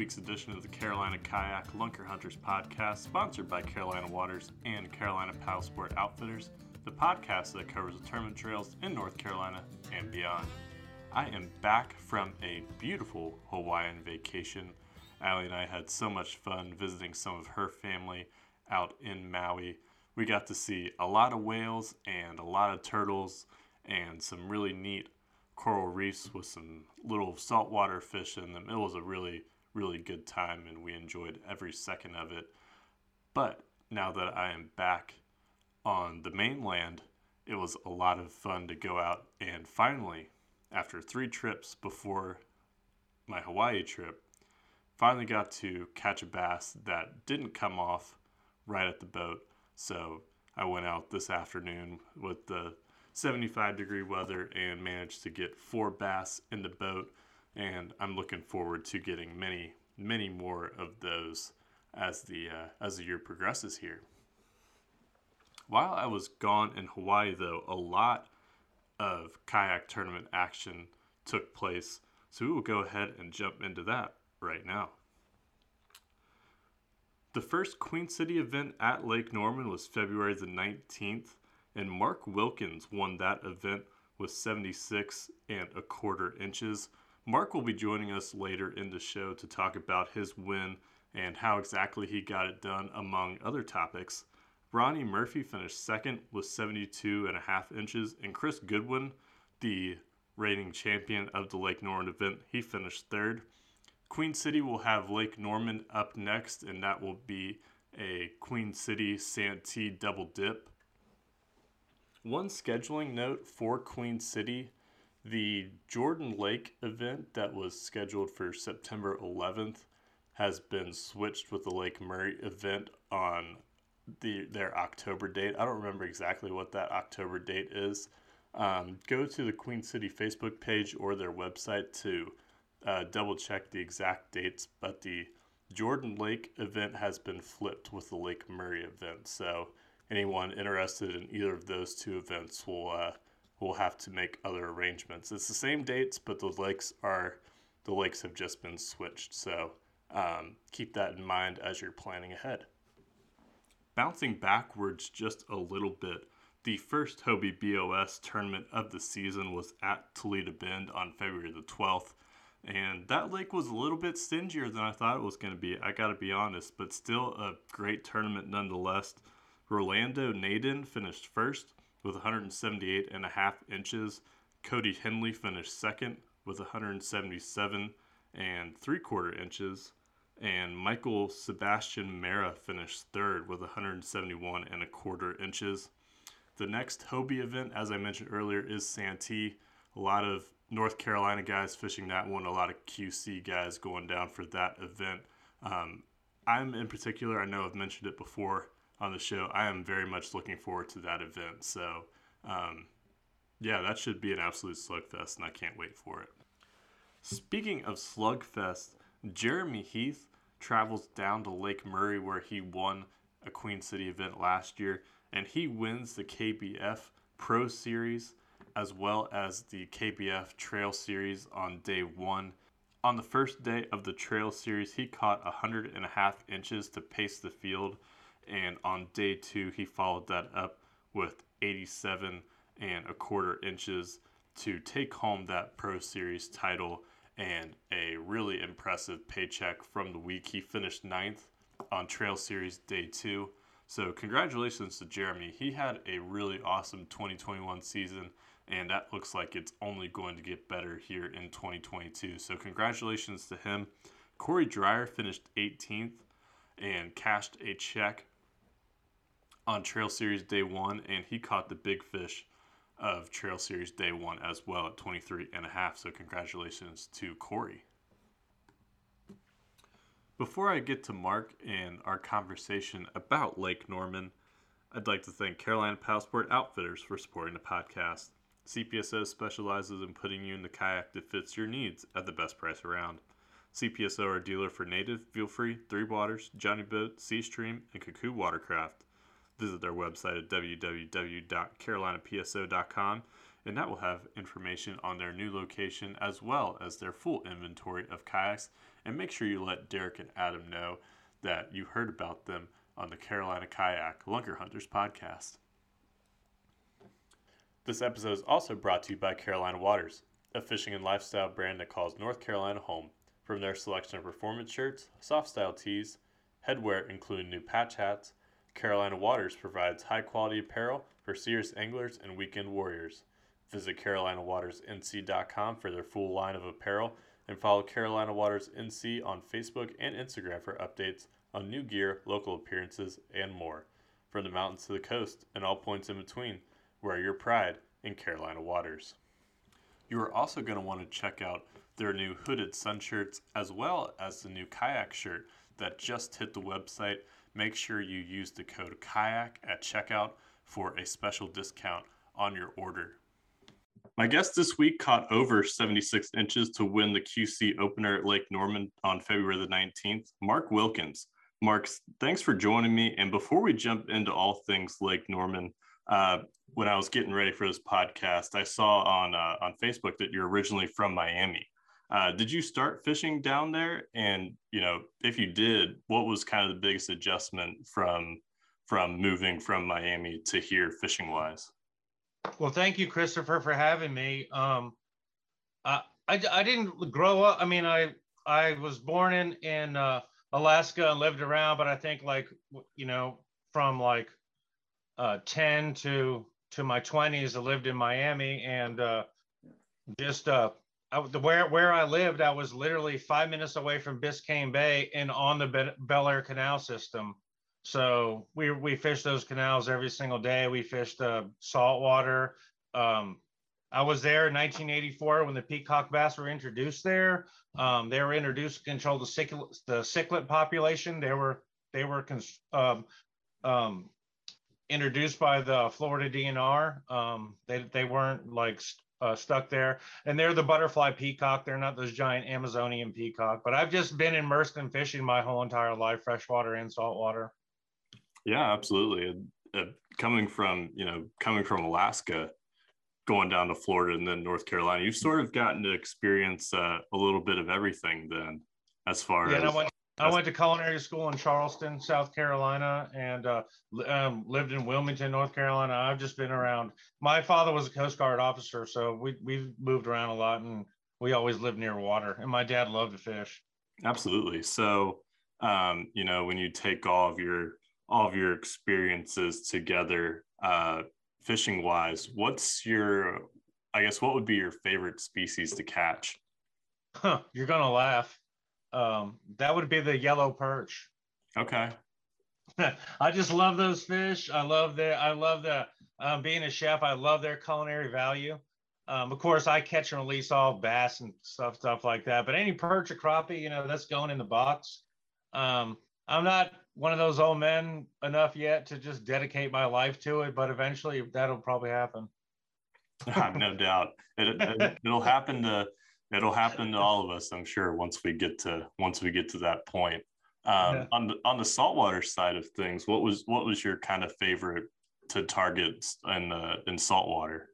week's edition of the Carolina Kayak Lunker Hunters podcast, sponsored by Carolina Waters and Carolina Paddle Sport Outfitters, the podcast that covers the tournament trails in North Carolina and beyond. I am back from a beautiful Hawaiian vacation. Allie and I had so much fun visiting some of her family out in Maui. We got to see a lot of whales and a lot of turtles and some really neat coral reefs with some little saltwater fish in them. It was a really, really good time and we enjoyed every second of it. But now that I am back on the mainland, it was a lot of fun to go out and finally, after three trips before my Hawaii trip, finally got to catch a bass that didn't come off right at the boat. So I went out this afternoon with the 75 degree weather and managed to get four bass in the boat. And I'm looking forward to getting many, many more of those as the uh, as the year progresses here. While I was gone in Hawaii, though, a lot of kayak tournament action took place. So we will go ahead and jump into that right now. The first Queen City event at Lake Norman was February the 19th, and Mark Wilkins won that event with 76 and a quarter inches. Mark will be joining us later in the show to talk about his win and how exactly he got it done, among other topics. Ronnie Murphy finished second with 72 and a half inches, and Chris Goodwin, the reigning champion of the Lake Norman event, he finished third. Queen City will have Lake Norman up next, and that will be a Queen City Santee double dip. One scheduling note for Queen City the Jordan Lake event that was scheduled for September 11th has been switched with the Lake Murray event on the their October date. I don't remember exactly what that October date is. Um, go to the Queen City Facebook page or their website to uh, double check the exact dates, but the Jordan Lake event has been flipped with the Lake Murray event. So anyone interested in either of those two events will uh, will have to make other arrangements. It's the same dates, but the lakes are the lakes have just been switched. So um, keep that in mind as you're planning ahead. Bouncing backwards just a little bit, the first Hobie BOS tournament of the season was at Toledo Bend on February the 12th. And that lake was a little bit stingier than I thought it was going to be. I got to be honest, but still a great tournament nonetheless. Rolando Naden finished first with 178 and a half inches. Cody Henley finished second with 177 and three quarter inches. And Michael Sebastian Mara finished third with 171 and a quarter inches. The next Hobie event, as I mentioned earlier, is Santee. A lot of North Carolina guys fishing that one, a lot of QC guys going down for that event. Um, I'm in particular, I know I've mentioned it before on the show, I am very much looking forward to that event. So, um, yeah, that should be an absolute slugfest, and I can't wait for it. Speaking of slugfest, Jeremy Heath travels down to Lake Murray where he won a Queen City event last year, and he wins the KBF Pro Series as well as the KBF Trail Series on day one. On the first day of the Trail Series, he caught a hundred and a half inches to pace the field, and on day two, he followed that up with 87 and a quarter inches to take home that Pro Series title and a really impressive paycheck from the week. He finished ninth on Trail Series day two. So, congratulations to Jeremy. He had a really awesome 2021 season and that looks like it's only going to get better here in 2022. So, congratulations to him. Corey Dreyer finished 18th and cashed a check on Trail Series Day 1, and he caught the big fish of Trail Series Day 1 as well at 23 and a half. So, congratulations to Corey. Before I get to Mark and our conversation about Lake Norman, I'd like to thank Carolina Paddle Sport Outfitters for supporting the podcast. CPSO specializes in putting you in the kayak that fits your needs at the best price around. CPSO are dealer for Native, Feel Free, Three Waters, Johnny Boat, Seastream, and Kaku Watercraft. Visit their website at www.carolinapso.com and that will have information on their new location as well as their full inventory of kayaks and make sure you let Derek and Adam know that you heard about them on the Carolina Kayak Lunker Hunters podcast. This episode is also brought to you by Carolina Waters, a fishing and lifestyle brand that calls North Carolina home. From their selection of performance shirts, soft style tees, headwear including new patch hats, Carolina Waters provides high quality apparel for serious anglers and weekend warriors. Visit CarolinaWatersNC.com for their full line of apparel and follow Carolina Waters NC on Facebook and Instagram for updates on new gear, local appearances, and more. From the mountains to the coast and all points in between, wear your pride in Carolina Waters. You are also going to want to check out their new hooded sun shirts as well as the new kayak shirt that just hit the website. Make sure you use the code KAYAK at checkout for a special discount on your order. My guest this week caught over 76 inches to win the QC opener at Lake Norman on February the 19th. Mark Wilkins. Mark, thanks for joining me. And before we jump into all things Lake Norman, uh, when I was getting ready for this podcast, I saw on uh, on Facebook that you're originally from Miami. Uh, did you start fishing down there? And you know, if you did, what was kind of the biggest adjustment from from moving from Miami to here fishing wise? Well, thank you, Christopher, for having me. Um, I, I, I didn't grow up. I mean, I I was born in in uh, Alaska and lived around, but I think like you know from like uh, 10 to to my 20s, I lived in Miami and uh, just uh, I, the where where I lived, I was literally five minutes away from Biscayne Bay and on the Be- Bel-Air Canal system. So we we fished those canals every single day. We fished uh, saltwater. Um, I was there in 1984 when the peacock bass were introduced there. Um, they were introduced to control the cichlid, the cichlid population. They were they were um, um, introduced by the Florida DNR. Um, they they weren't like uh, stuck there, and they're the butterfly peacock. They're not those giant Amazonian peacock. But I've just been immersed in fishing my whole entire life, freshwater and saltwater. Yeah, absolutely. Uh, coming from you know coming from Alaska, going down to Florida and then North Carolina, you've sort of gotten to experience uh, a little bit of everything then, as far yeah, as. I went, to culinary school in Charleston, South Carolina, and uh, um, lived in Wilmington, North Carolina. I've just been around. My father was a Coast Guard officer, so we we moved around a lot, and we always lived near water. And my dad loved to fish. Absolutely. So, um, you know, when you take all of your all of your experiences together, uh, fishing wise, what's your, I guess, what would be your favorite species to catch? Huh, you're gonna laugh. Um, that would be the yellow perch. Okay. I just love those fish. I love their. I love the um, being a chef. I love their culinary value. Um, of course, I catch and release all bass and stuff, stuff like that. But any perch or crappie, you know, that's going in the box. Um, I'm not one of those old men enough yet to just dedicate my life to it, but eventually that'll probably happen. no doubt, it, will it, happen to it'll happen to all of us. I'm sure once we get to once we get to that point. Um, yeah. On the on the saltwater side of things, what was what was your kind of favorite to target in the in saltwater?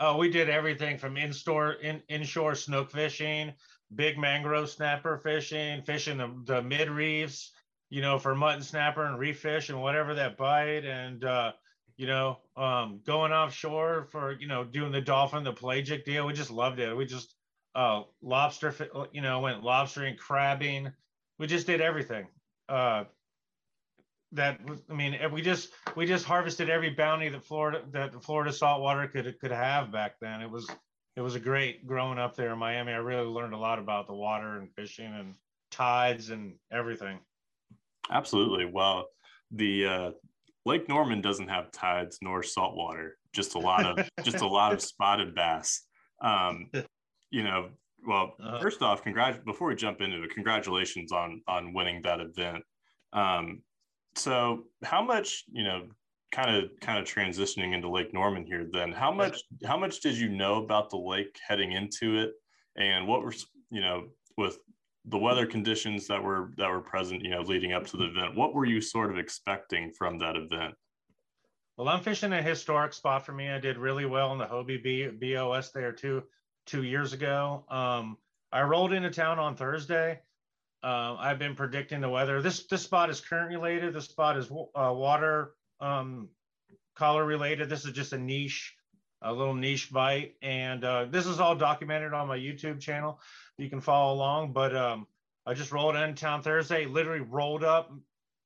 Oh, we did everything from in-store in inshore snook fishing, big mangrove snapper fishing, fishing the, the mid reefs, you know, for mutton snapper and reef fish and whatever that bite, and uh, you know, um, going offshore for you know doing the dolphin, the pelagic deal. We just loved it. We just uh, lobster, you know, went lobstering, crabbing. We just did everything. Uh, that I mean, we just we just harvested every bounty that Florida that the Florida saltwater could could have back then. It was it was a great growing up there in Miami. I really learned a lot about the water and fishing and tides and everything. Absolutely. Well, the uh, Lake Norman doesn't have tides nor saltwater. Just a lot of just a lot of spotted bass. Um, you know, well, uh, first off, congrat before we jump into it, congratulations on on winning that event. Um, so, how much you know? Kind of, kind of transitioning into Lake Norman here. Then, how much, how much did you know about the lake heading into it, and what were you know with the weather conditions that were that were present, you know, leading up to the event. What were you sort of expecting from that event? Well, I'm fishing a historic spot for me. I did really well in the Hobie B- BOS there two two years ago. Um, I rolled into town on Thursday. Uh, I've been predicting the weather. This this spot is current related. This spot is uh, water um, related. This is just a niche, a little niche bite, and uh, this is all documented on my YouTube channel. You can follow along. But um, I just rolled into town Thursday. Literally rolled up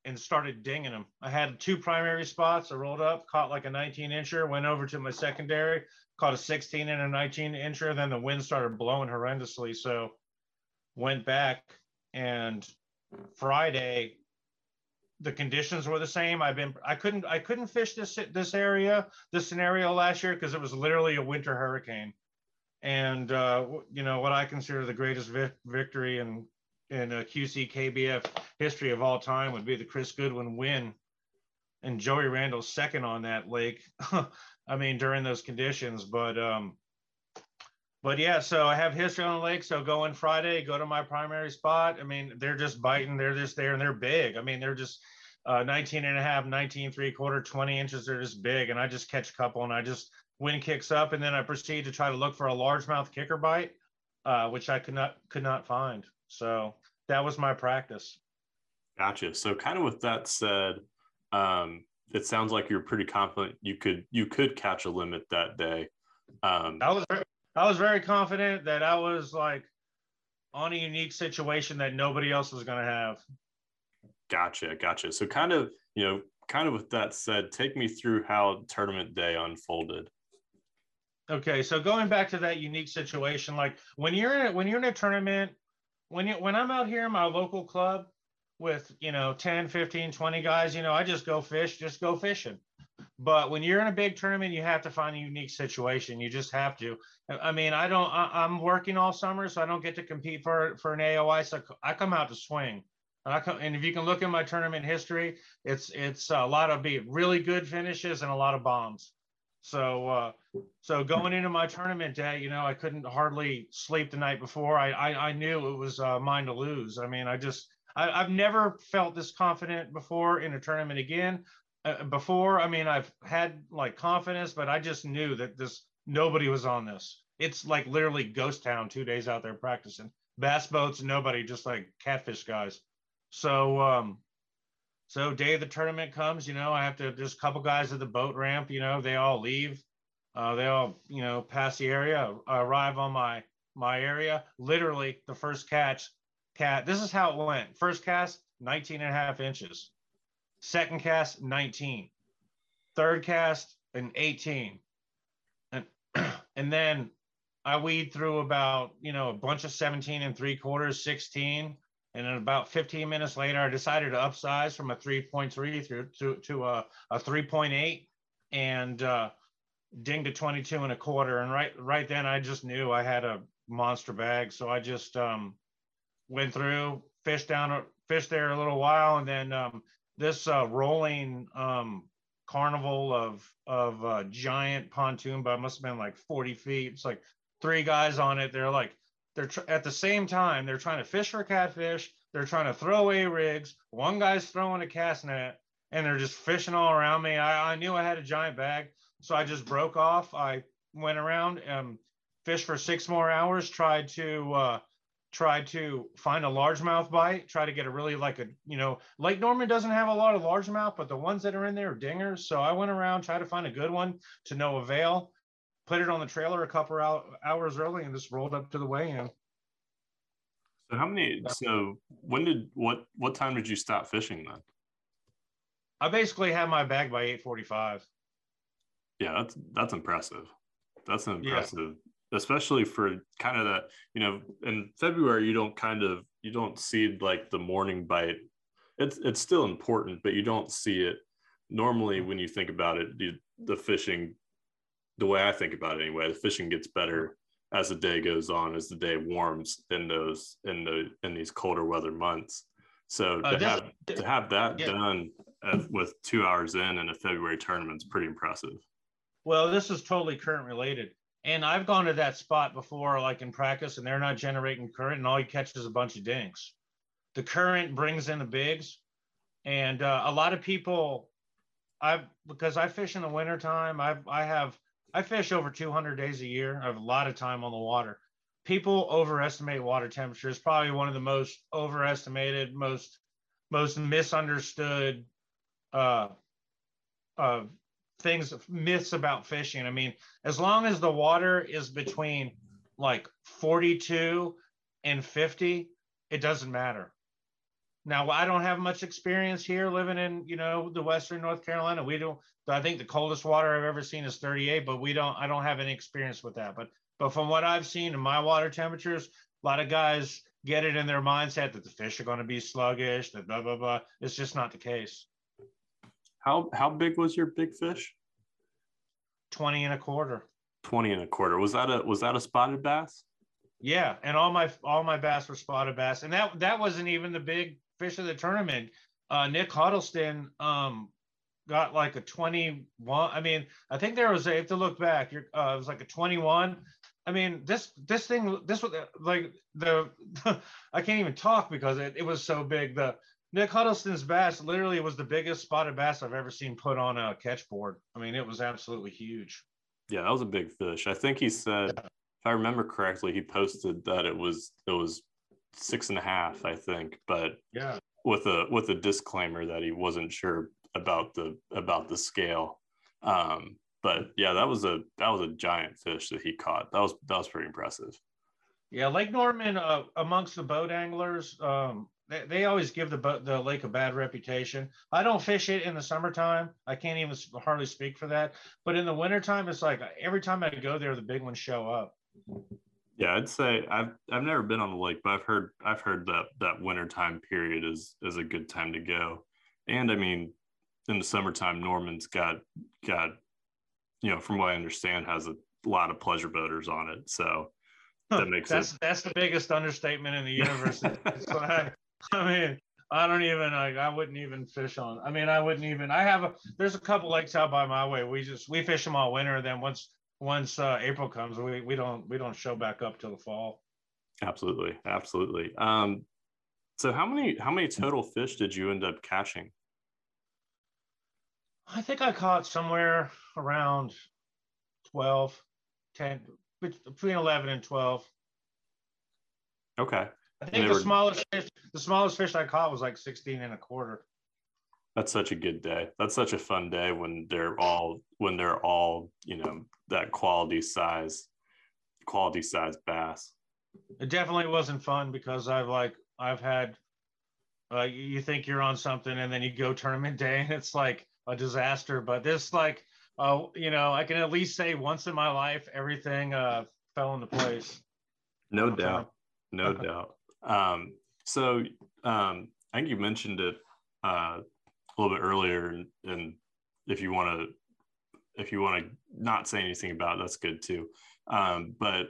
and started dinging them. I had two primary spots. I rolled up, caught like a 19 incher, went over to my secondary, caught a 16 and a 19 incher. Then the wind started blowing horrendously, so went back and Friday the conditions were the same. I've been I couldn't I couldn't fish this this area this scenario last year because it was literally a winter hurricane, and uh, you know what I consider the greatest vi- victory in in a QC KBF history of all time would be the Chris Goodwin win, and Joey Randall's second on that lake. I mean during those conditions, but um, but yeah, so I have history on the lake. So go in Friday, go to my primary spot. I mean, they're just biting. They're just there and they're big. I mean, they're just uh, 19 and a half, 19, three quarter, 20 inches. They're just big. And I just catch a couple and I just wind kicks up. And then I proceed to try to look for a largemouth kicker bite, uh, which I could not, could not find. So that was my practice. Gotcha. So kind of with that said, um, it sounds like you're pretty confident you could, you could catch a limit that day. Um, I was I was very confident that I was like on a unique situation that nobody else was going to have. Gotcha, gotcha. So kind of, you know, kind of with that said, take me through how tournament day unfolded. Okay, so going back to that unique situation, like when you're in a, when you're in a tournament, when you when I'm out here in my local club with, you know, 10, 15, 20 guys, you know, I just go fish, just go fishing. But when you're in a big tournament, you have to find a unique situation. You just have to. I mean, I don't. I, am working all summer, so I don't get to compete for for an AOI. So I come out to swing. And, I come, and if you can look at my tournament history, it's it's a lot of be really good finishes and a lot of bombs. So uh, so going into my tournament day, you know, I couldn't hardly sleep the night before. I I, I knew it was uh, mine to lose. I mean, I just I, have never felt this confident before in a tournament again. Uh, before i mean i've had like confidence but i just knew that this nobody was on this. It's like literally ghost town two days out there practicing. Bass boats nobody just like catfish guys. So um so day of the tournament comes you know i have to there's a couple guys at the boat ramp you know they all leave. Uh, they all you know pass the area arrive on my my area. Literally the first catch cat this is how it went first cast 19 and a half inches Second cast, 19. Third cast, an 18. And, and then I weed through about, you know, a bunch of 17 and three quarters, 16. And then about 15 minutes later, I decided to upsize from a 3.3 through to, to a, a 3.8 and uh, dinged to 22 and a quarter. And right right then I just knew I had a monster bag. So I just um, went through, fished down, fished there a little while, and then um, this uh, rolling um, carnival of of uh, giant pontoon but must have been like 40 feet. It's like three guys on it. They're like they're tr- at the same time they're trying to fish for catfish. They're trying to throw away rigs. One guy's throwing a cast net, and they're just fishing all around me. I, I knew I had a giant bag, so I just broke off. I went around and fished for six more hours. Tried to uh, try to find a largemouth bite, try to get a really like a, you know, Lake Norman doesn't have a lot of largemouth, but the ones that are in there are dingers. So I went around, tried to find a good one to no avail, put it on the trailer a couple hours early and just rolled up to the weigh-in. So how many, so when did, what, what time did you stop fishing then? I basically had my bag by 845. Yeah, that's, that's impressive. That's an impressive especially for kind of that you know in february you don't kind of you don't see like the morning bite. It's it's still important but you don't see it normally when you think about it the, the fishing the way i think about it anyway the fishing gets better as the day goes on as the day warms in those in the in these colder weather months. So uh, to, have, to have that yeah. done with two hours in in a february tournament is pretty impressive. Well this is totally current related and I've gone to that spot before, like in practice, and they're not generating current, and all you catch is a bunch of dinks. The current brings in the bigs, and uh, a lot of people, I because I fish in the wintertime, I I have I fish over 200 days a year. I have a lot of time on the water. people overestimate water temperature. It's probably one of the most overestimated, most most misunderstood uh, uh, things, myths about fishing. I mean, as long as the water is between like 42 and 50, it doesn't matter. Now, I don't have much experience here living in, you know, the Western North Carolina. We don't, I think the coldest water I've ever seen is 38, but we don't, I don't have any experience with that. But, but from what I've seen in my water temperatures, a lot of guys get it in their mindset that the fish are going to be sluggish, that blah, blah, blah. It's just not the case. How, how big was your big fish? 20 and a quarter. 20 and a quarter. Was that a, was that a spotted bass? Yeah. And all my, all my bass were spotted bass. And that, that wasn't even the big fish of the tournament. Uh, Nick Huddleston um, got like a 21. I mean, I think there was a, if to look back, you're, uh, it was like a 21. I mean, this this thing, this was like the, I can't even talk because it, it was so big. The Nick Huddleston's bass literally was the biggest spotted bass I've ever seen put on a catch board. I mean, it was absolutely huge. Yeah, that was a big fish. I think he said, yeah. if I remember correctly, he posted that it was it was six and a half, I think, but yeah, with a with a disclaimer that he wasn't sure about the about the scale. Um, but yeah, that was a that was a giant fish that he caught. That was that was pretty impressive. Yeah, Lake Norman uh, amongst the boat anglers, um, they, they always give the the lake a bad reputation. I don't fish it in the summertime. I can't even hardly speak for that. But in the wintertime, it's like every time I go there, the big ones show up. Yeah, I'd say I've I've never been on the lake, but I've heard I've heard that that wintertime period is is a good time to go. And I mean, in the summertime, Norman's got got you know, from what I understand, has a lot of pleasure boaters on it. So that makes that's it... that's the biggest understatement in the universe. I, I mean, I don't even like I wouldn't even fish on. I mean, I wouldn't even. I have a there's a couple lakes out by my way. We just we fish them all winter. Then once once uh, April comes, we we don't we don't show back up till the fall. Absolutely, absolutely. Um, so how many how many total fish did you end up catching? I think I caught somewhere around 12, 10, between 11 and 12. Okay. I think the were... smallest fish, the smallest fish I caught was like 16 and a quarter. That's such a good day. That's such a fun day when they're all when they're all, you know, that quality size, quality size bass. It definitely wasn't fun because I've like I've had uh, you think you're on something and then you go tournament day and it's like a disaster. But this like uh, you know, I can at least say once in my life everything uh fell into place. No doubt. No doubt. Um so um I think you mentioned it uh a little bit earlier and, and if you want to if you want to not say anything about it, that's good too. Um, but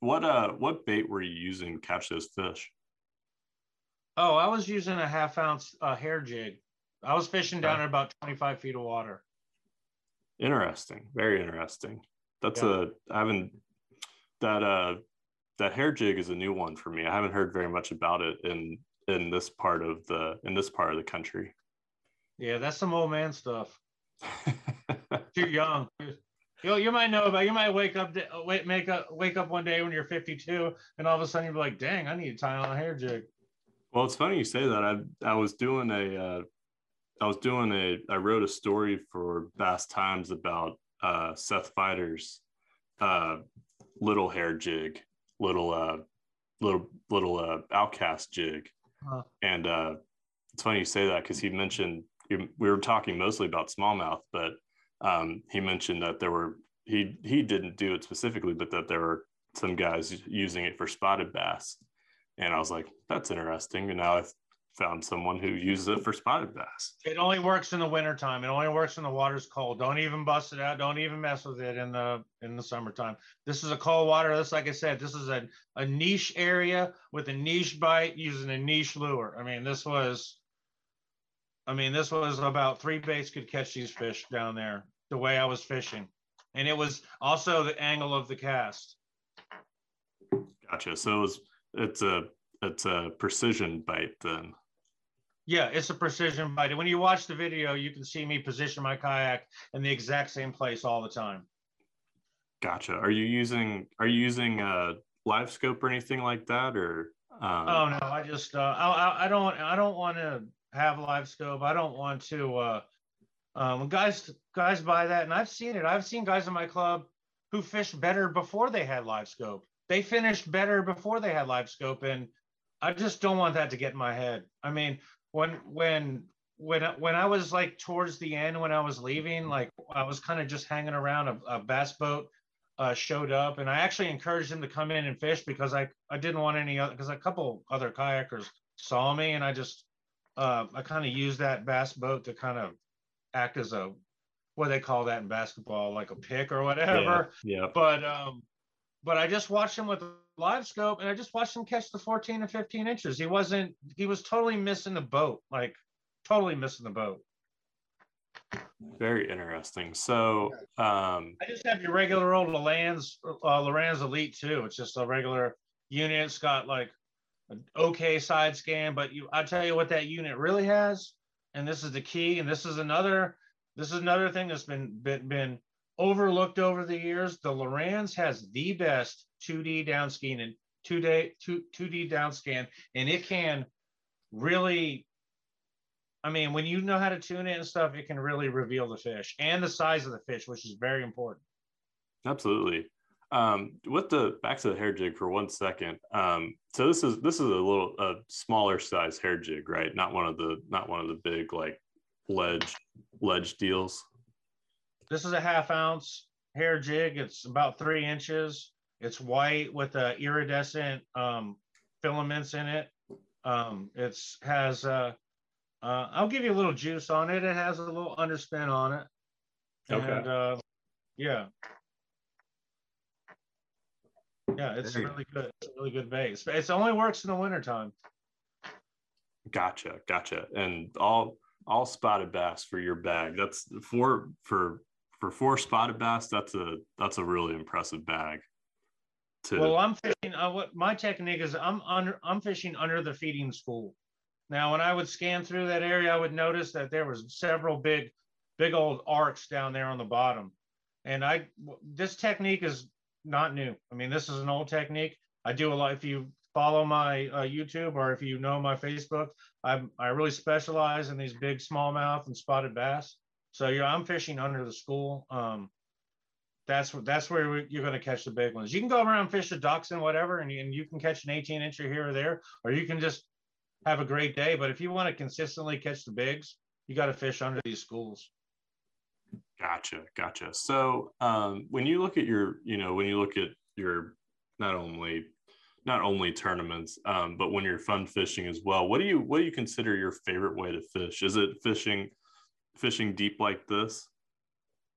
what uh what bait were you using to catch those fish? Oh, I was using a half ounce uh, hair jig. I was fishing down at about 25 feet of water. Interesting. Very interesting. That's yeah. a I haven't that uh that hair jig is a new one for me. I haven't heard very much about it in in this part of the in this part of the country. Yeah, that's some old man stuff. Too young. You, you might know about you might wake up wait make up wake up one day when you're 52 and all of a sudden you're like dang I need to tie on a hair jig. Well, it's funny you say that. I I was doing a uh, I was doing a I wrote a story for Bass Times about uh, Seth Feider's uh, little hair jig, little uh, little little uh, Outkast jig, huh. and uh, it's funny you say that because he mentioned we were talking mostly about smallmouth, but um, he mentioned that there were he he didn't do it specifically, but that there were some guys using it for spotted bass, and I was like, that's interesting. And now I've found someone who uses it for spotted bass. It only works in the wintertime. It only works when the water's cold. Don't even bust it out. Don't even mess with it in the in the summertime. This is a cold water. This, like I said, this is a, a niche area with a niche bite using a niche lure. I mean, this was I mean, this was about three baits could catch these fish down there the way I was fishing. And it was also the angle of the cast. Gotcha. So it was, it's a it's a precision bite then. Yeah, it's a precision bite. When you watch the video, you can see me position my kayak in the exact same place all the time. Gotcha. Are you using are you using a live scope or anything like that, or? Um... Oh no, I just uh, I I don't I don't want to have live scope. I don't want to. Uh, um, guys guys buy that, and I've seen it. I've seen guys in my club who fished better before they had live scope. They finished better before they had live scope, and I just don't want that to get in my head. I mean, when when when when I was like towards the end, when I was leaving, like I was kind of just hanging around. A, a bass boat uh, showed up, and I actually encouraged him to come in and fish because I I didn't want any other because a couple other kayakers saw me, and I just uh, I kind of used that bass boat to kind of act as a what they call that in basketball, like a pick or whatever. Yeah. yeah. But um, but I just watched him with the live scope and I just watched him catch the 14 and 15 inches. He wasn't, he was totally missing the boat, like totally missing the boat. Very interesting. So um, I just have your regular old Lowrance, uh, Lowrance Elite too. It's just a regular unit. It's got like an okay side scan, but you, I'll tell you what that unit really has. And this is the key. And this is another, this is another thing that's been, been, been overlooked over the years. The Lowrance has the best 2D down scan and 2D 2, 2D down scan, and it can really. I mean, when you know how to tune it and stuff, it can really reveal the fish and the size of the fish, which is very important. Absolutely. Um, with the back to the hair jig for one second. Um, so this is this is a little a smaller size hair jig, right? Not one of the not one of the big like ledge ledge deals. This is a half ounce hair jig. It's about three inches. It's white with uh, iridescent um, filaments in it. Um, it's has uh, uh, I'll give you a little juice on it. It has a little underspin on it. Okay. And uh, yeah. Yeah, it's really good. It's really good bait. It only works in the wintertime. Gotcha, gotcha. And all all spotted bass for your bag. That's for for for four spotted bass, that's a that's a really impressive bag. To... Well, I'm fishing. Uh, what my technique is, I'm under I'm fishing under the feeding school. Now, when I would scan through that area, I would notice that there was several big, big old arcs down there on the bottom. And I this technique is not new. I mean, this is an old technique. I do a lot. If you follow my uh, YouTube or if you know my Facebook, I'm, I really specialize in these big smallmouth and spotted bass. So yeah, I'm fishing under the school. Um, that's that's where you're going to catch the big ones. You can go around fish the ducks and whatever, and you, and you can catch an 18 incher here or there, or you can just have a great day. But if you want to consistently catch the bigs, you got to fish under these schools. Gotcha, gotcha. So um, when you look at your, you know, when you look at your not only not only tournaments, um, but when you're fun fishing as well, what do you what do you consider your favorite way to fish? Is it fishing fishing deep like this?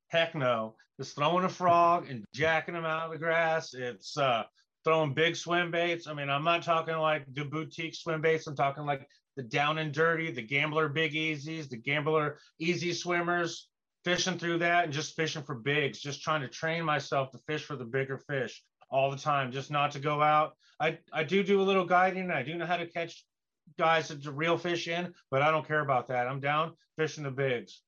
Heck no. Just throwing a frog and jacking them out of the grass. It's uh, throwing big swim baits. I mean, I'm not talking like the boutique swim baits. I'm talking like the down and dirty, the gambler big easies, the gambler easy swimmers, fishing through that and just fishing for bigs, just trying to train myself to fish for the bigger fish all the time, just not to go out. I, I do do a little guiding. I do know how to catch guys to real fish in, but I don't care about that. I'm down fishing the bigs.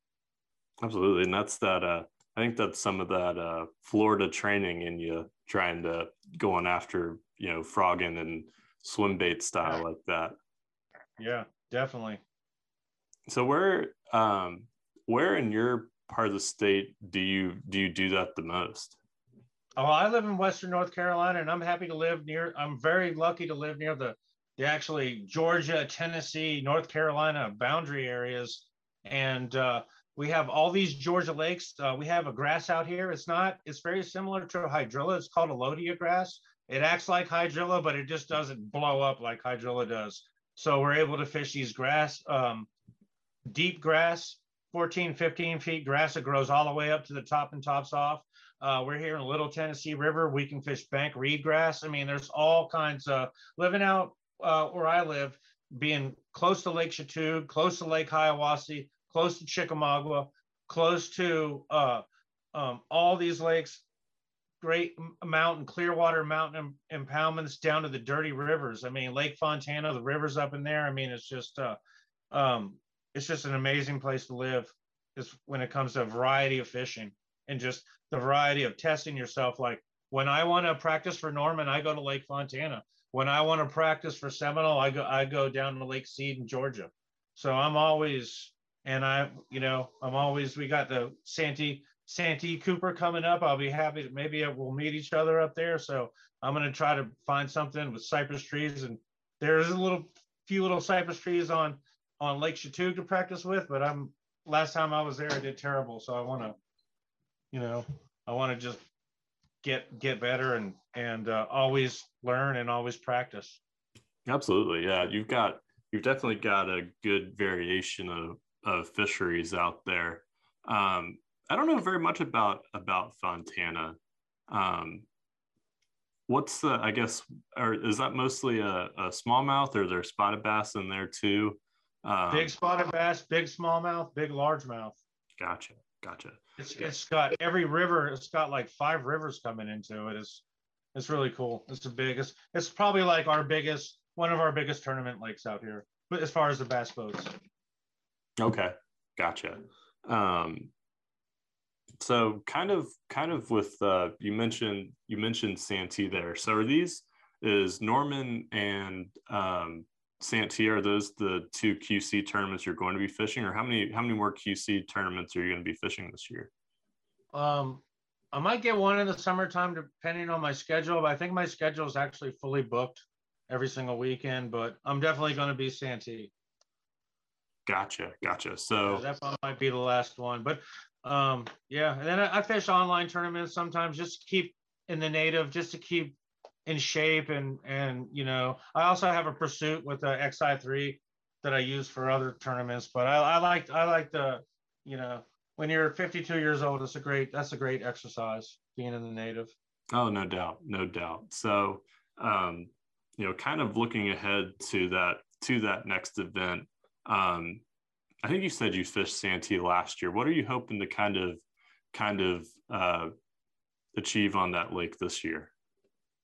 Absolutely. And that's that uh I think that's some of that uh Florida training in you trying to going after, you know, frogging and swim bait style like that. Yeah, definitely. So where um where in your part of the state do you do you do that the most? Oh, I live in Western North Carolina and I'm happy to live near I'm very lucky to live near the actually Georgia, Tennessee, North Carolina boundary areas. And uh, we have all these Georgia lakes. Uh, we have a grass out here. It's not, it's very similar to hydrilla. It's called Elodea grass. It acts like hydrilla, but it just doesn't blow up like hydrilla does. So we're able to fish these grass, um, deep grass, 14, 15 feet grass that grows all the way up to the top and tops off. Uh, we're here in Little Tennessee River. We can fish bank reed grass. I mean, there's all kinds of living out uh, where I live, being close to Lake Chatuge, close to Lake Hiawassee, close to Chickamauga, close to uh, um, all these lakes, great mountain, Clearwater mountain impoundments down to the dirty rivers. I mean, Lake Fontana, the rivers up in there. I mean, it's just uh, um, it's just an amazing place to live. Is when it comes to a variety of fishing and just the variety of testing yourself. Like when I want to practice for Norman, I go to Lake Fontana. When I want to practice for Seminole, I go I go down to Lake Seed in Georgia. So I'm always and I, you know, I'm always we got the Santee Santee Cooper coming up. I'll be happy. Maybe we'll meet each other up there. So I'm gonna try to find something with cypress trees, and there's a little few little cypress trees on on Lake Chatuge to practice with. But I'm last time I was there, I did terrible. So I want to, you know, I want to just get get better and and uh, always learn and always practice. Absolutely, yeah. You've got you've definitely got a good variation of of fisheries out there. Um, I don't know very much about about Fontana. Um, what's the? I guess, or is that mostly a, a smallmouth, or are there spotted bass in there too? Um, big spotted bass, big smallmouth, big largemouth. Gotcha, gotcha. It's it's got every river. It's got like five rivers coming into it. It's it's really cool. It's the biggest. It's probably like our biggest, one of our biggest tournament lakes out here, but as far as the bass boats. Okay, gotcha. Um, so kind of, kind of with uh, you mentioned you mentioned Santee there. So are these is Norman and um, Santee are those the two QC tournaments you're going to be fishing, or how many how many more QC tournaments are you going to be fishing this year? Um, I might get one in the summertime depending on my schedule, but I think my schedule is actually fully booked every single weekend. But I'm definitely going to be Santee. Gotcha, gotcha. So yeah, that might be the last one, but um, yeah. And then I, I fish online tournaments sometimes just to keep in the native, just to keep in shape and and you know I also have a pursuit with the XI3 that I use for other tournaments. But I, I like I like the you know when you're 52 years old, it's a great that's a great exercise being in the native. Oh, no doubt, no doubt. So um, you know, kind of looking ahead to that to that next event um, I think you said you fished Santee last year. What are you hoping to kind of kind of uh, achieve on that lake this year?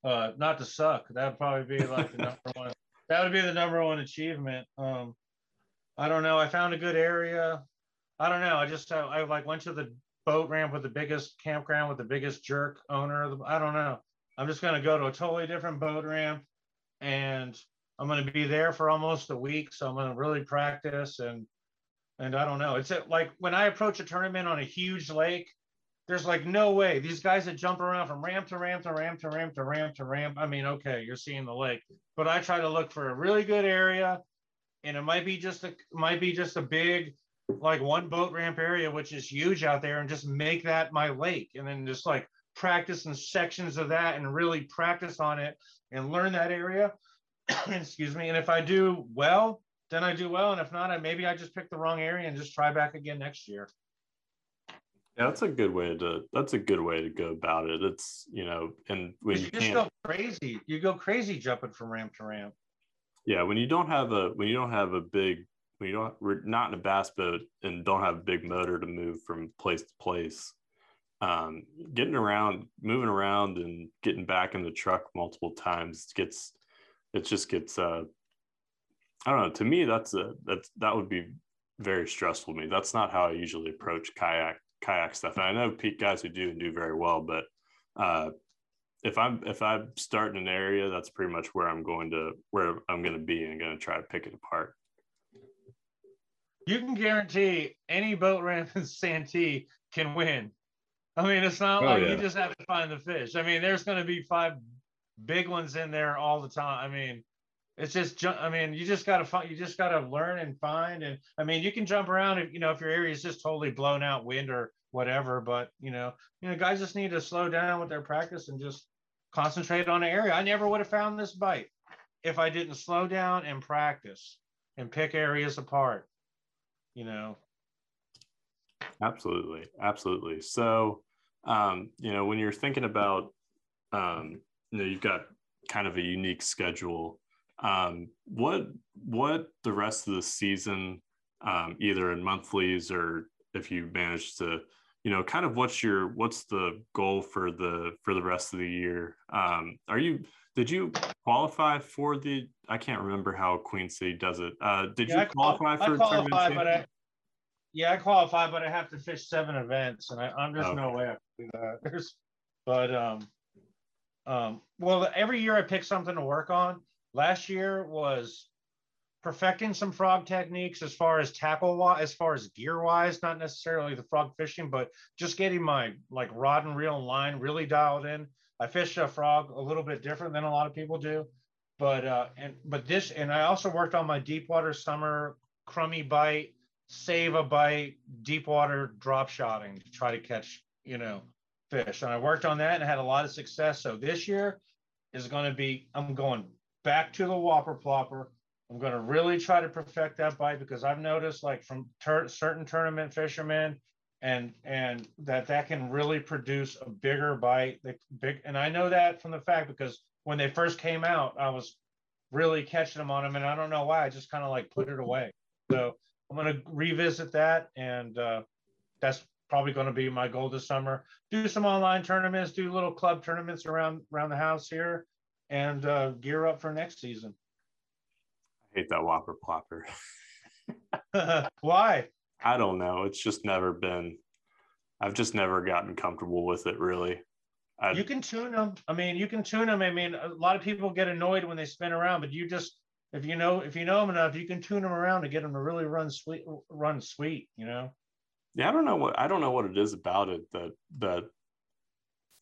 Uh, not to suck. That'd probably be like the number one. That would be the number one achievement. Um, I don't know. I found a good area. I don't know. I just I, I like went to the boat ramp with the biggest campground with the biggest jerk owner. Of the, I don't know. I'm just gonna go to a totally different boat ramp and I'm going to be there for almost a week, so I'm going to really practice and and I don't know. It's like when I approach a tournament on a huge lake, there's like no way these guys that jump around from ramp to ramp to ramp to ramp to ramp to ramp. I mean, okay, you're seeing the lake, but I try to look for a really good area, and it might be just a might be just a big like one boat ramp area, which is huge out there, and just make that my lake, and then just like practice in sections of that and really practice on it and learn that area excuse me. And if I do well, then I do well. And if not, I maybe I just pick the wrong area and just try back again next year. Yeah, that's a good way to that's a good way to go about it. It's you know, and when you, you just go crazy, you go crazy jumping from ramp to ramp. Yeah, when you don't have a when you don't have a big when you don't we're not in a bass boat and don't have a big motor to move from place to place, um, getting around, moving around, and getting back in the truck multiple times gets it just gets uh i don't know to me that's a that's that would be very stressful to me that's not how i usually approach kayak kayak stuff and i know guys who do and do very well but uh if i'm if i start in an area that's pretty much where i'm going to where i'm going to be and going to try to pick it apart you can guarantee any boat ramp in santee can win i mean it's not oh, like yeah. you just have to find the fish i mean there's going to be five big ones in there all the time. I mean, it's just I mean, you just gotta find you just gotta learn and find and I mean you can jump around if you know if your area is just totally blown out wind or whatever, but you know, you know, guys just need to slow down with their practice and just concentrate on an area. I never would have found this bite if I didn't slow down and practice and pick areas apart, you know. Absolutely. Absolutely. So um, you know, when you're thinking about um, you know you've got kind of a unique schedule. Um, what what the rest of the season, um, either in monthlies or if you manage to, you know, kind of what's your what's the goal for the for the rest of the year? Um, are you did you qualify for the? I can't remember how Queen City does it. Uh, did yeah, you qualify for? I qualify, but I, yeah, I qualify, but I have to fish seven events, and I, am just okay. no way I can do that. There's, but um, um, well, every year I pick something to work on. Last year was perfecting some frog techniques as far as tackle as far as gear wise, not necessarily the frog fishing, but just getting my like rod and reel and line really dialed in. I fish a frog a little bit different than a lot of people do, but uh, and but this and I also worked on my deep water summer crummy bite, save a bite, deep water drop shotting to try to catch you know fish, and I worked on that and had a lot of success. So this year is going to be I'm going back to the whopper plopper. I'm going to really try to perfect that bite because I've noticed like from ter- certain tournament fishermen and and that that can really produce a bigger bite the big and I know that from the fact because when they first came out I was really catching them on them and I don't know why I just kind of like put it away. So I'm going to revisit that and uh, that's probably going to be my goal this summer. Do some online tournaments do little club tournaments around around the house here and uh, gear up for next season I hate that Whopper Plopper. Why? I don't know. It's just never been. I've just never gotten comfortable with it. Really. I, you can tune them. I mean, you can tune them. I mean, a lot of people get annoyed when they spin around, but you just if you know if you know them enough, you can tune them around to get them to really run sweet, run sweet. You know. Yeah, I don't know what I don't know what it is about it that that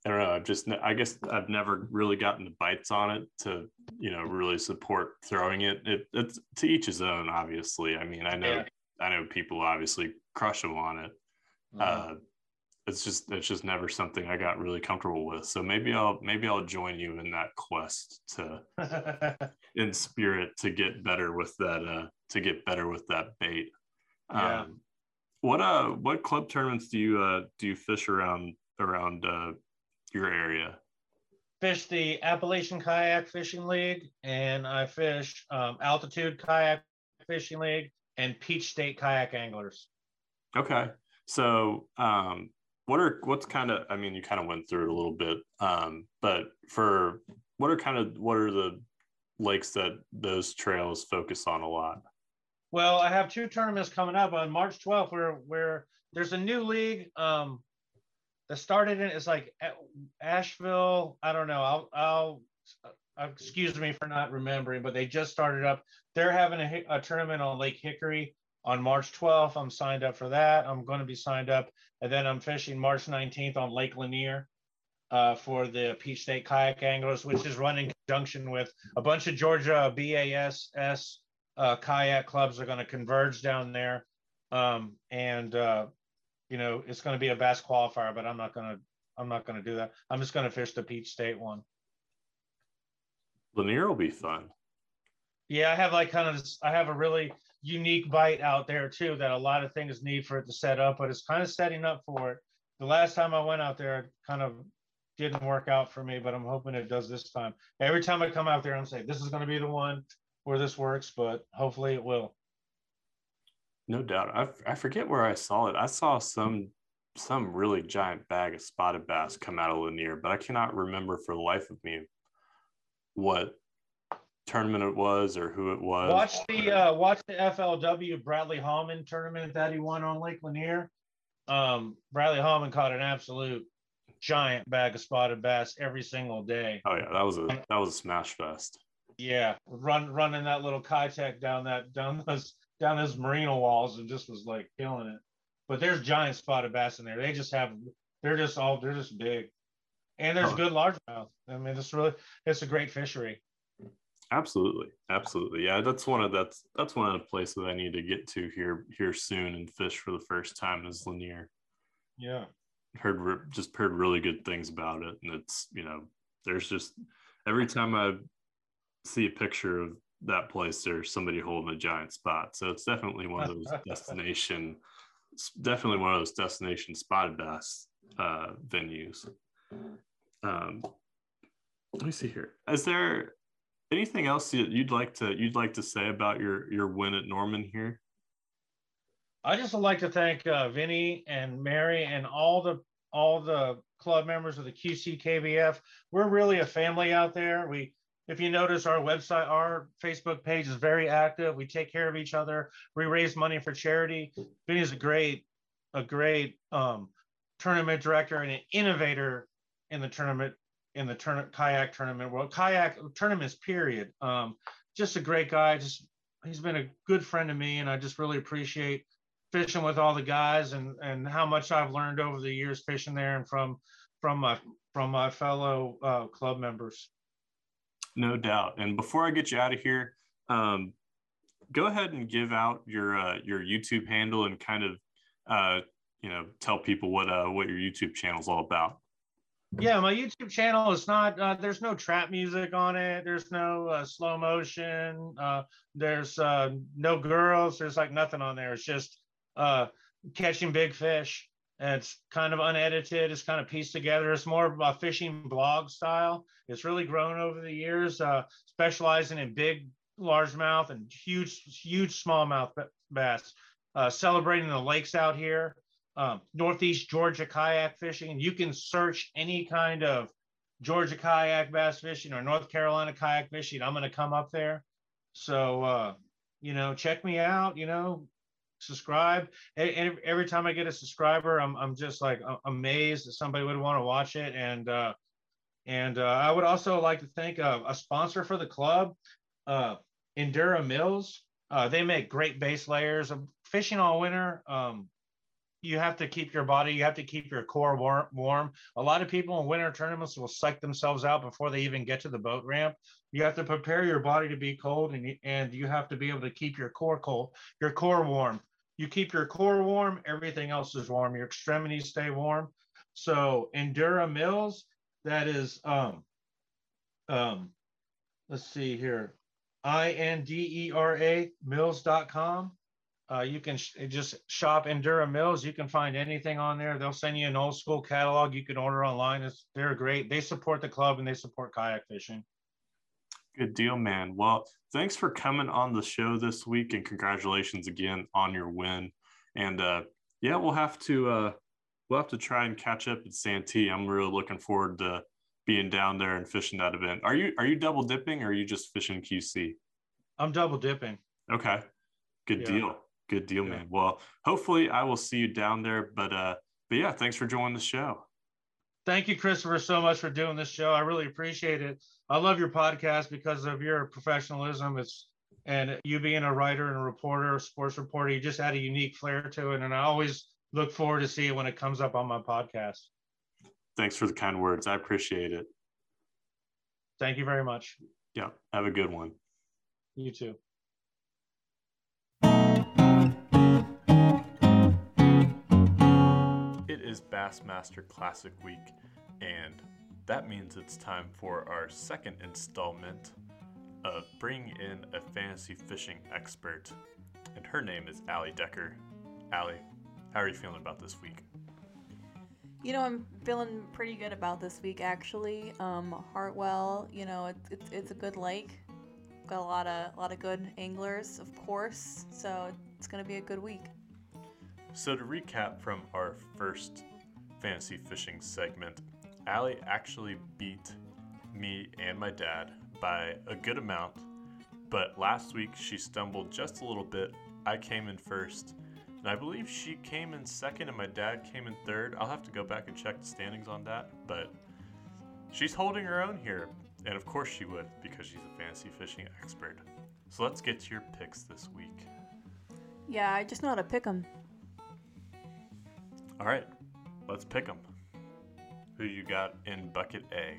I don't know. I've just, I guess I've never really gotten the bites on it to, you know, really support throwing it. it it's to each his own, obviously. I mean, I know, yeah. I know people obviously crush them on it. Mm-hmm. Uh, it's just, it's just never something I got really comfortable with. So maybe I'll, maybe I'll join you in that quest to, in spirit, to get better with that, uh, to get better with that bait. Yeah. Um, what uh, what club tournaments do you uh do you fish around around uh your area? Fish the Appalachian Kayak Fishing League, and I fish um, Altitude Kayak Fishing League and Peach State Kayak Anglers. Okay, so um, what are what's kind of? I mean, you kind of went through it a little bit, um, but for what are kind of what are the lakes that those trails focus on a lot? Well, I have two tournaments coming up on March 12th where where there's a new league. Um, that started in it's like Asheville. I don't know. I'll, I'll uh, excuse me for not remembering, but they just started up. They're having a, a, tournament on Lake Hickory on March 12th. I'm signed up for that. I'm going to be signed up, and then I'm fishing March 19th on Lake Lanier uh, for the Peach State Kayak Anglers, which is run in conjunction with a bunch of Georgia BASS uh, kayak clubs are going to converge down there. Um, and uh, you know, it's going to be a bass qualifier, but I'm not going to, I'm not going to do that. I'm just going to fish the Peach State one. Lanier will be fun. Yeah, I have like kind of, I have a really unique bite out there too that a lot of things need for it to set up, but it's kind of setting up for it. The last time I went out there, it kind of didn't work out for me, but I'm hoping it does this time. Every time I come out there, I'm saying this is going to be the one where this works, but hopefully it will. No doubt. I, I forget where I saw it. I saw some some really giant bag of spotted bass come out of Lanier, but I cannot remember for the life of me what tournament it was or who it was. Watch the uh, watch the FLW Bradley Hallman tournament that he won on Lake Lanier. Um, Bradley Hallman caught an absolute giant bag of spotted bass every single day. Oh yeah, that was a that was a smash fest. Yeah, run running that little kayak down that down those down those merino walls and just was like killing it. But there's giant spotted bass in there. They just have they're just all they're just big. And there's good largemouth. I mean, it's really it's a great fishery. Absolutely, absolutely. Yeah, that's one of that's that's one of the places I need to get to here here soon and fish for the first time is Lanier. Yeah, heard just heard really good things about it, and it's you know there's just every time I see a picture of that place there's somebody holding a giant spot. So it's definitely one of those destination definitely one of those destination spotted bass uh, venues. Um, let me see here. Is there anything else you'd like to you'd like to say about your your win at norman here? I just would like to thank uh, vinny and mary and all the all the club members of the qc kbf we're really a family out there. We if you notice our website, our Facebook page is very active. We take care of each other. We raise money for charity. Vinny is a great, a great um, tournament director and an innovator in the tournament in the turn- kayak tournament world, kayak tournaments. Period. Um, just a great guy. Just he's been a good friend to me, and I just really appreciate fishing with all the guys and and how much I've learned over the years fishing there and from from my from my fellow uh, club members. No doubt. And before I get you out of here, um, go ahead and give out your uh, your YouTube handle and kind of uh, you know tell people what uh, what your YouTube channel is all about. Yeah, my YouTube channel is not. Uh, there's no trap music on it. There's no uh, slow motion. Uh, there's uh, no girls. There's like nothing on there. It's just uh, catching big fish. And it's kind of unedited. It's kind of pieced together. It's more of a fishing blog style. It's really grown over the years, uh, specializing in big largemouth and huge, huge smallmouth bass. Uh, celebrating the lakes out here, um, Northeast Georgia kayak fishing. You can search any kind of Georgia kayak bass fishing or North Carolina kayak fishing. I'm going to come up there. So, uh, you know, check me out, you know, subscribe. And every time I get a subscriber, I'm, I'm just like amazed that somebody would want to watch it. And, uh, and uh, I would also like to thank a, a sponsor for the club, uh, Indera Mills. Uh, they make great base layers. fishing all winter, um, you have to keep your body, you have to keep your core war- warm. A lot of people in winter tournaments will psych themselves out before they even get to the boat ramp. You have to prepare your body to be cold, and and you have to be able to keep your core cold, your core warm. You keep your core warm, everything else is warm. Your extremities stay warm. So Indera Mills, that is um um let's see here I-N-D-E-R-A mills.com. Uh, you can sh- just shop Indera Mills. You can find anything on there. They'll send you an old school catalog. You can order online. It's, they're great. They support the club and they support kayak fishing. Good deal, man. Well, thanks for coming on the show this week and congratulations again on your win. And uh, yeah, we'll have to uh, we'll have to try and catch up at Santee. I'm really looking forward to being down there and fishing that event. Are you are you double dipping or are you just fishing QC? I'm double dipping. Okay. Good yeah. deal. Good deal, yeah. man. Well, hopefully I will see you down there. But uh but yeah, thanks for joining the show. Thank you, Christopher, so much for doing this show. I really appreciate it. I love your podcast because of your professionalism. It's and you being a writer and a reporter, a sports reporter, you just add a unique flair to it. And I always look forward to see it when it comes up on my podcast. Thanks for the kind words. I appreciate it. Thank you very much. Yeah. Have a good one. You too. Is Bassmaster Classic Week, and that means it's time for our second installment of bringing in a fantasy fishing expert. And her name is Allie Decker. Allie, how are you feeling about this week? You know, I'm feeling pretty good about this week actually. Um, Hartwell, you know, it's it's, it's a good lake. Got a lot of a lot of good anglers, of course. So it's gonna be a good week. So to recap from our first fantasy fishing segment, Allie actually beat me and my dad by a good amount. But last week she stumbled just a little bit. I came in first and I believe she came in second and my dad came in third. I'll have to go back and check the standings on that, but she's holding her own here. And of course she would, because she's a fantasy fishing expert. So let's get to your picks this week. Yeah, I just know how to pick them. All right, let's pick them. Who you got in bucket A?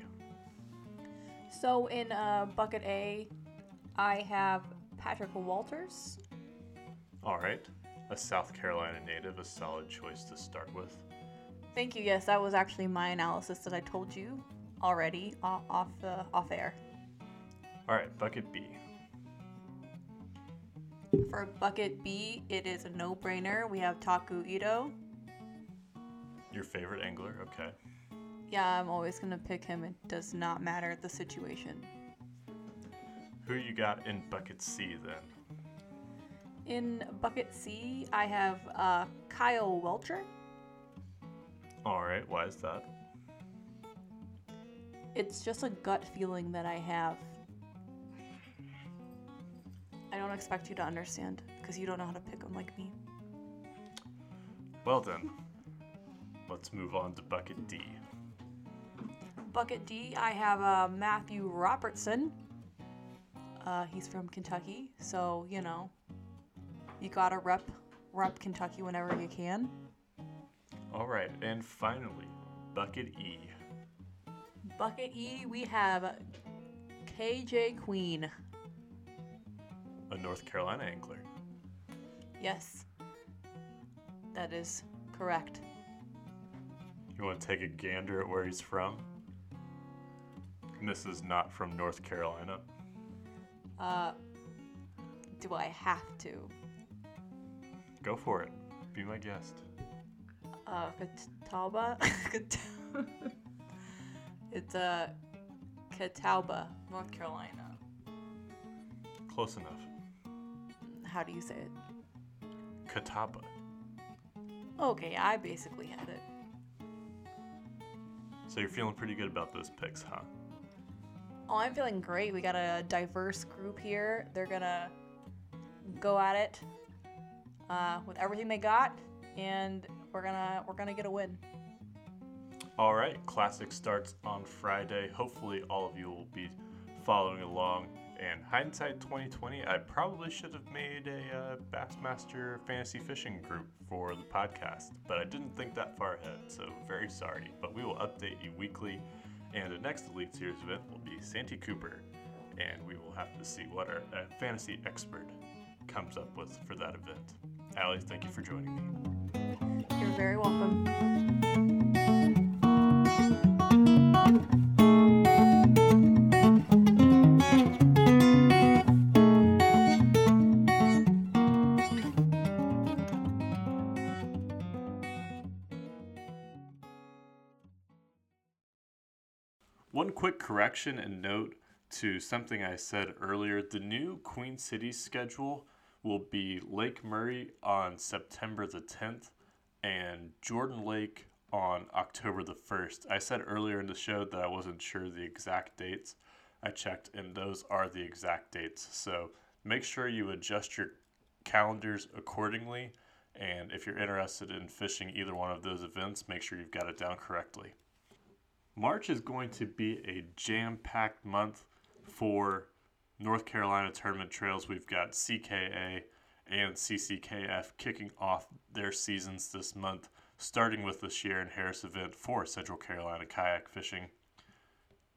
So in uh, bucket A, I have Patrick Walters. All right a South Carolina native, a solid choice to start with. Thank you. Yes, that was actually my analysis that I told you already off the off air. All right, bucket B. For bucket B, it is a no-brainer. We have Taku Ito. Your favorite angler, okay. Yeah, I'm always gonna pick him. It does not matter the situation. Who you got in bucket C then? In bucket C, I have uh, Kyle Welcher. All right, why is that? It's just a gut feeling that I have. I don't expect you to understand because you don't know how to pick them like me. Well then, let's move on to bucket D. bucket D, I have uh, Matthew Robertson. Uh, he's from Kentucky, so you know, you gotta rep rep Kentucky whenever you can. All right, and finally, bucket E. Bucket E, we have KJ Queen. A North Carolina angler. Yes, that is correct. You want to take a gander at where he's from? And This is not from North Carolina. Uh, do I have to? Go for it. Be my guest. Uh, Catawba? it's uh, Catawba, North Carolina. Close enough. How do you say it? Catawba. Okay, I basically had it. So you're feeling pretty good about those picks, huh? Oh, I'm feeling great. We got a diverse group here. They're gonna go at it uh, with everything they got, and we're gonna we're gonna get a win. All right, Classic starts on Friday. Hopefully, all of you will be following along. And hindsight 2020, I probably should have made a uh, Bassmaster fantasy fishing group for the podcast, but I didn't think that far ahead, so very sorry. But we will update you weekly, and the next Elite Series event will be Santee Cooper, and we will have to see what our uh, fantasy expert comes up with for that event. Allie, thank you for joining me. You're very welcome. Correction and note to something I said earlier. The new Queen City schedule will be Lake Murray on September the 10th and Jordan Lake on October the 1st. I said earlier in the show that I wasn't sure the exact dates. I checked and those are the exact dates. So make sure you adjust your calendars accordingly. And if you're interested in fishing either one of those events, make sure you've got it down correctly. March is going to be a jam packed month for North Carolina tournament trails. We've got CKA and CCKF kicking off their seasons this month, starting with the Shearon Harris event for Central Carolina kayak fishing.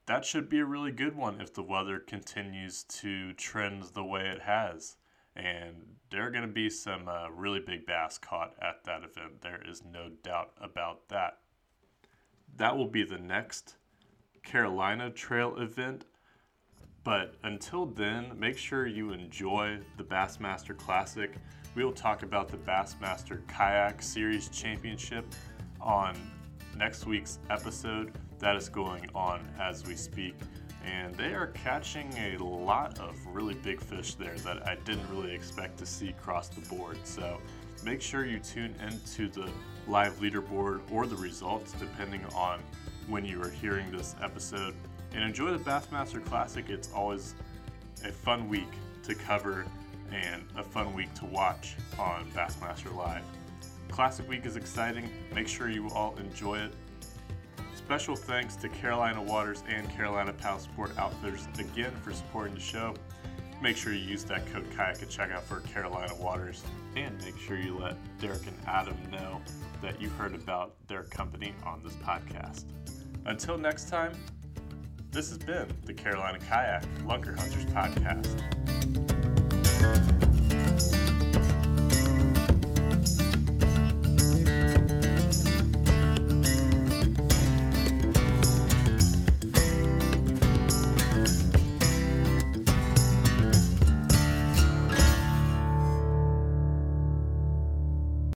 That should be a really good one if the weather continues to trend the way it has. And there are going to be some uh, really big bass caught at that event. There is no doubt about that. That will be the next Carolina Trail event. But until then, make sure you enjoy the Bassmaster Classic. We will talk about the Bassmaster Kayak Series Championship on next week's episode. That is going on as we speak. And they are catching a lot of really big fish there that I didn't really expect to see across the board. So make sure you tune into the live leaderboard or the results, depending on when you are hearing this episode. And enjoy the Bassmaster Classic. It's always a fun week to cover and a fun week to watch on Bassmaster Live. Classic Week is exciting. Make sure you all enjoy it. Special thanks to Carolina Waters and Carolina Paddle Sport Outfitters again for supporting the show. Make sure you use that code kayak at checkout for Carolina Waters. And make sure you let Derek and Adam know that you heard about their company on this podcast. Until next time, this has been the Carolina Kayak Lunker Hunters Podcast.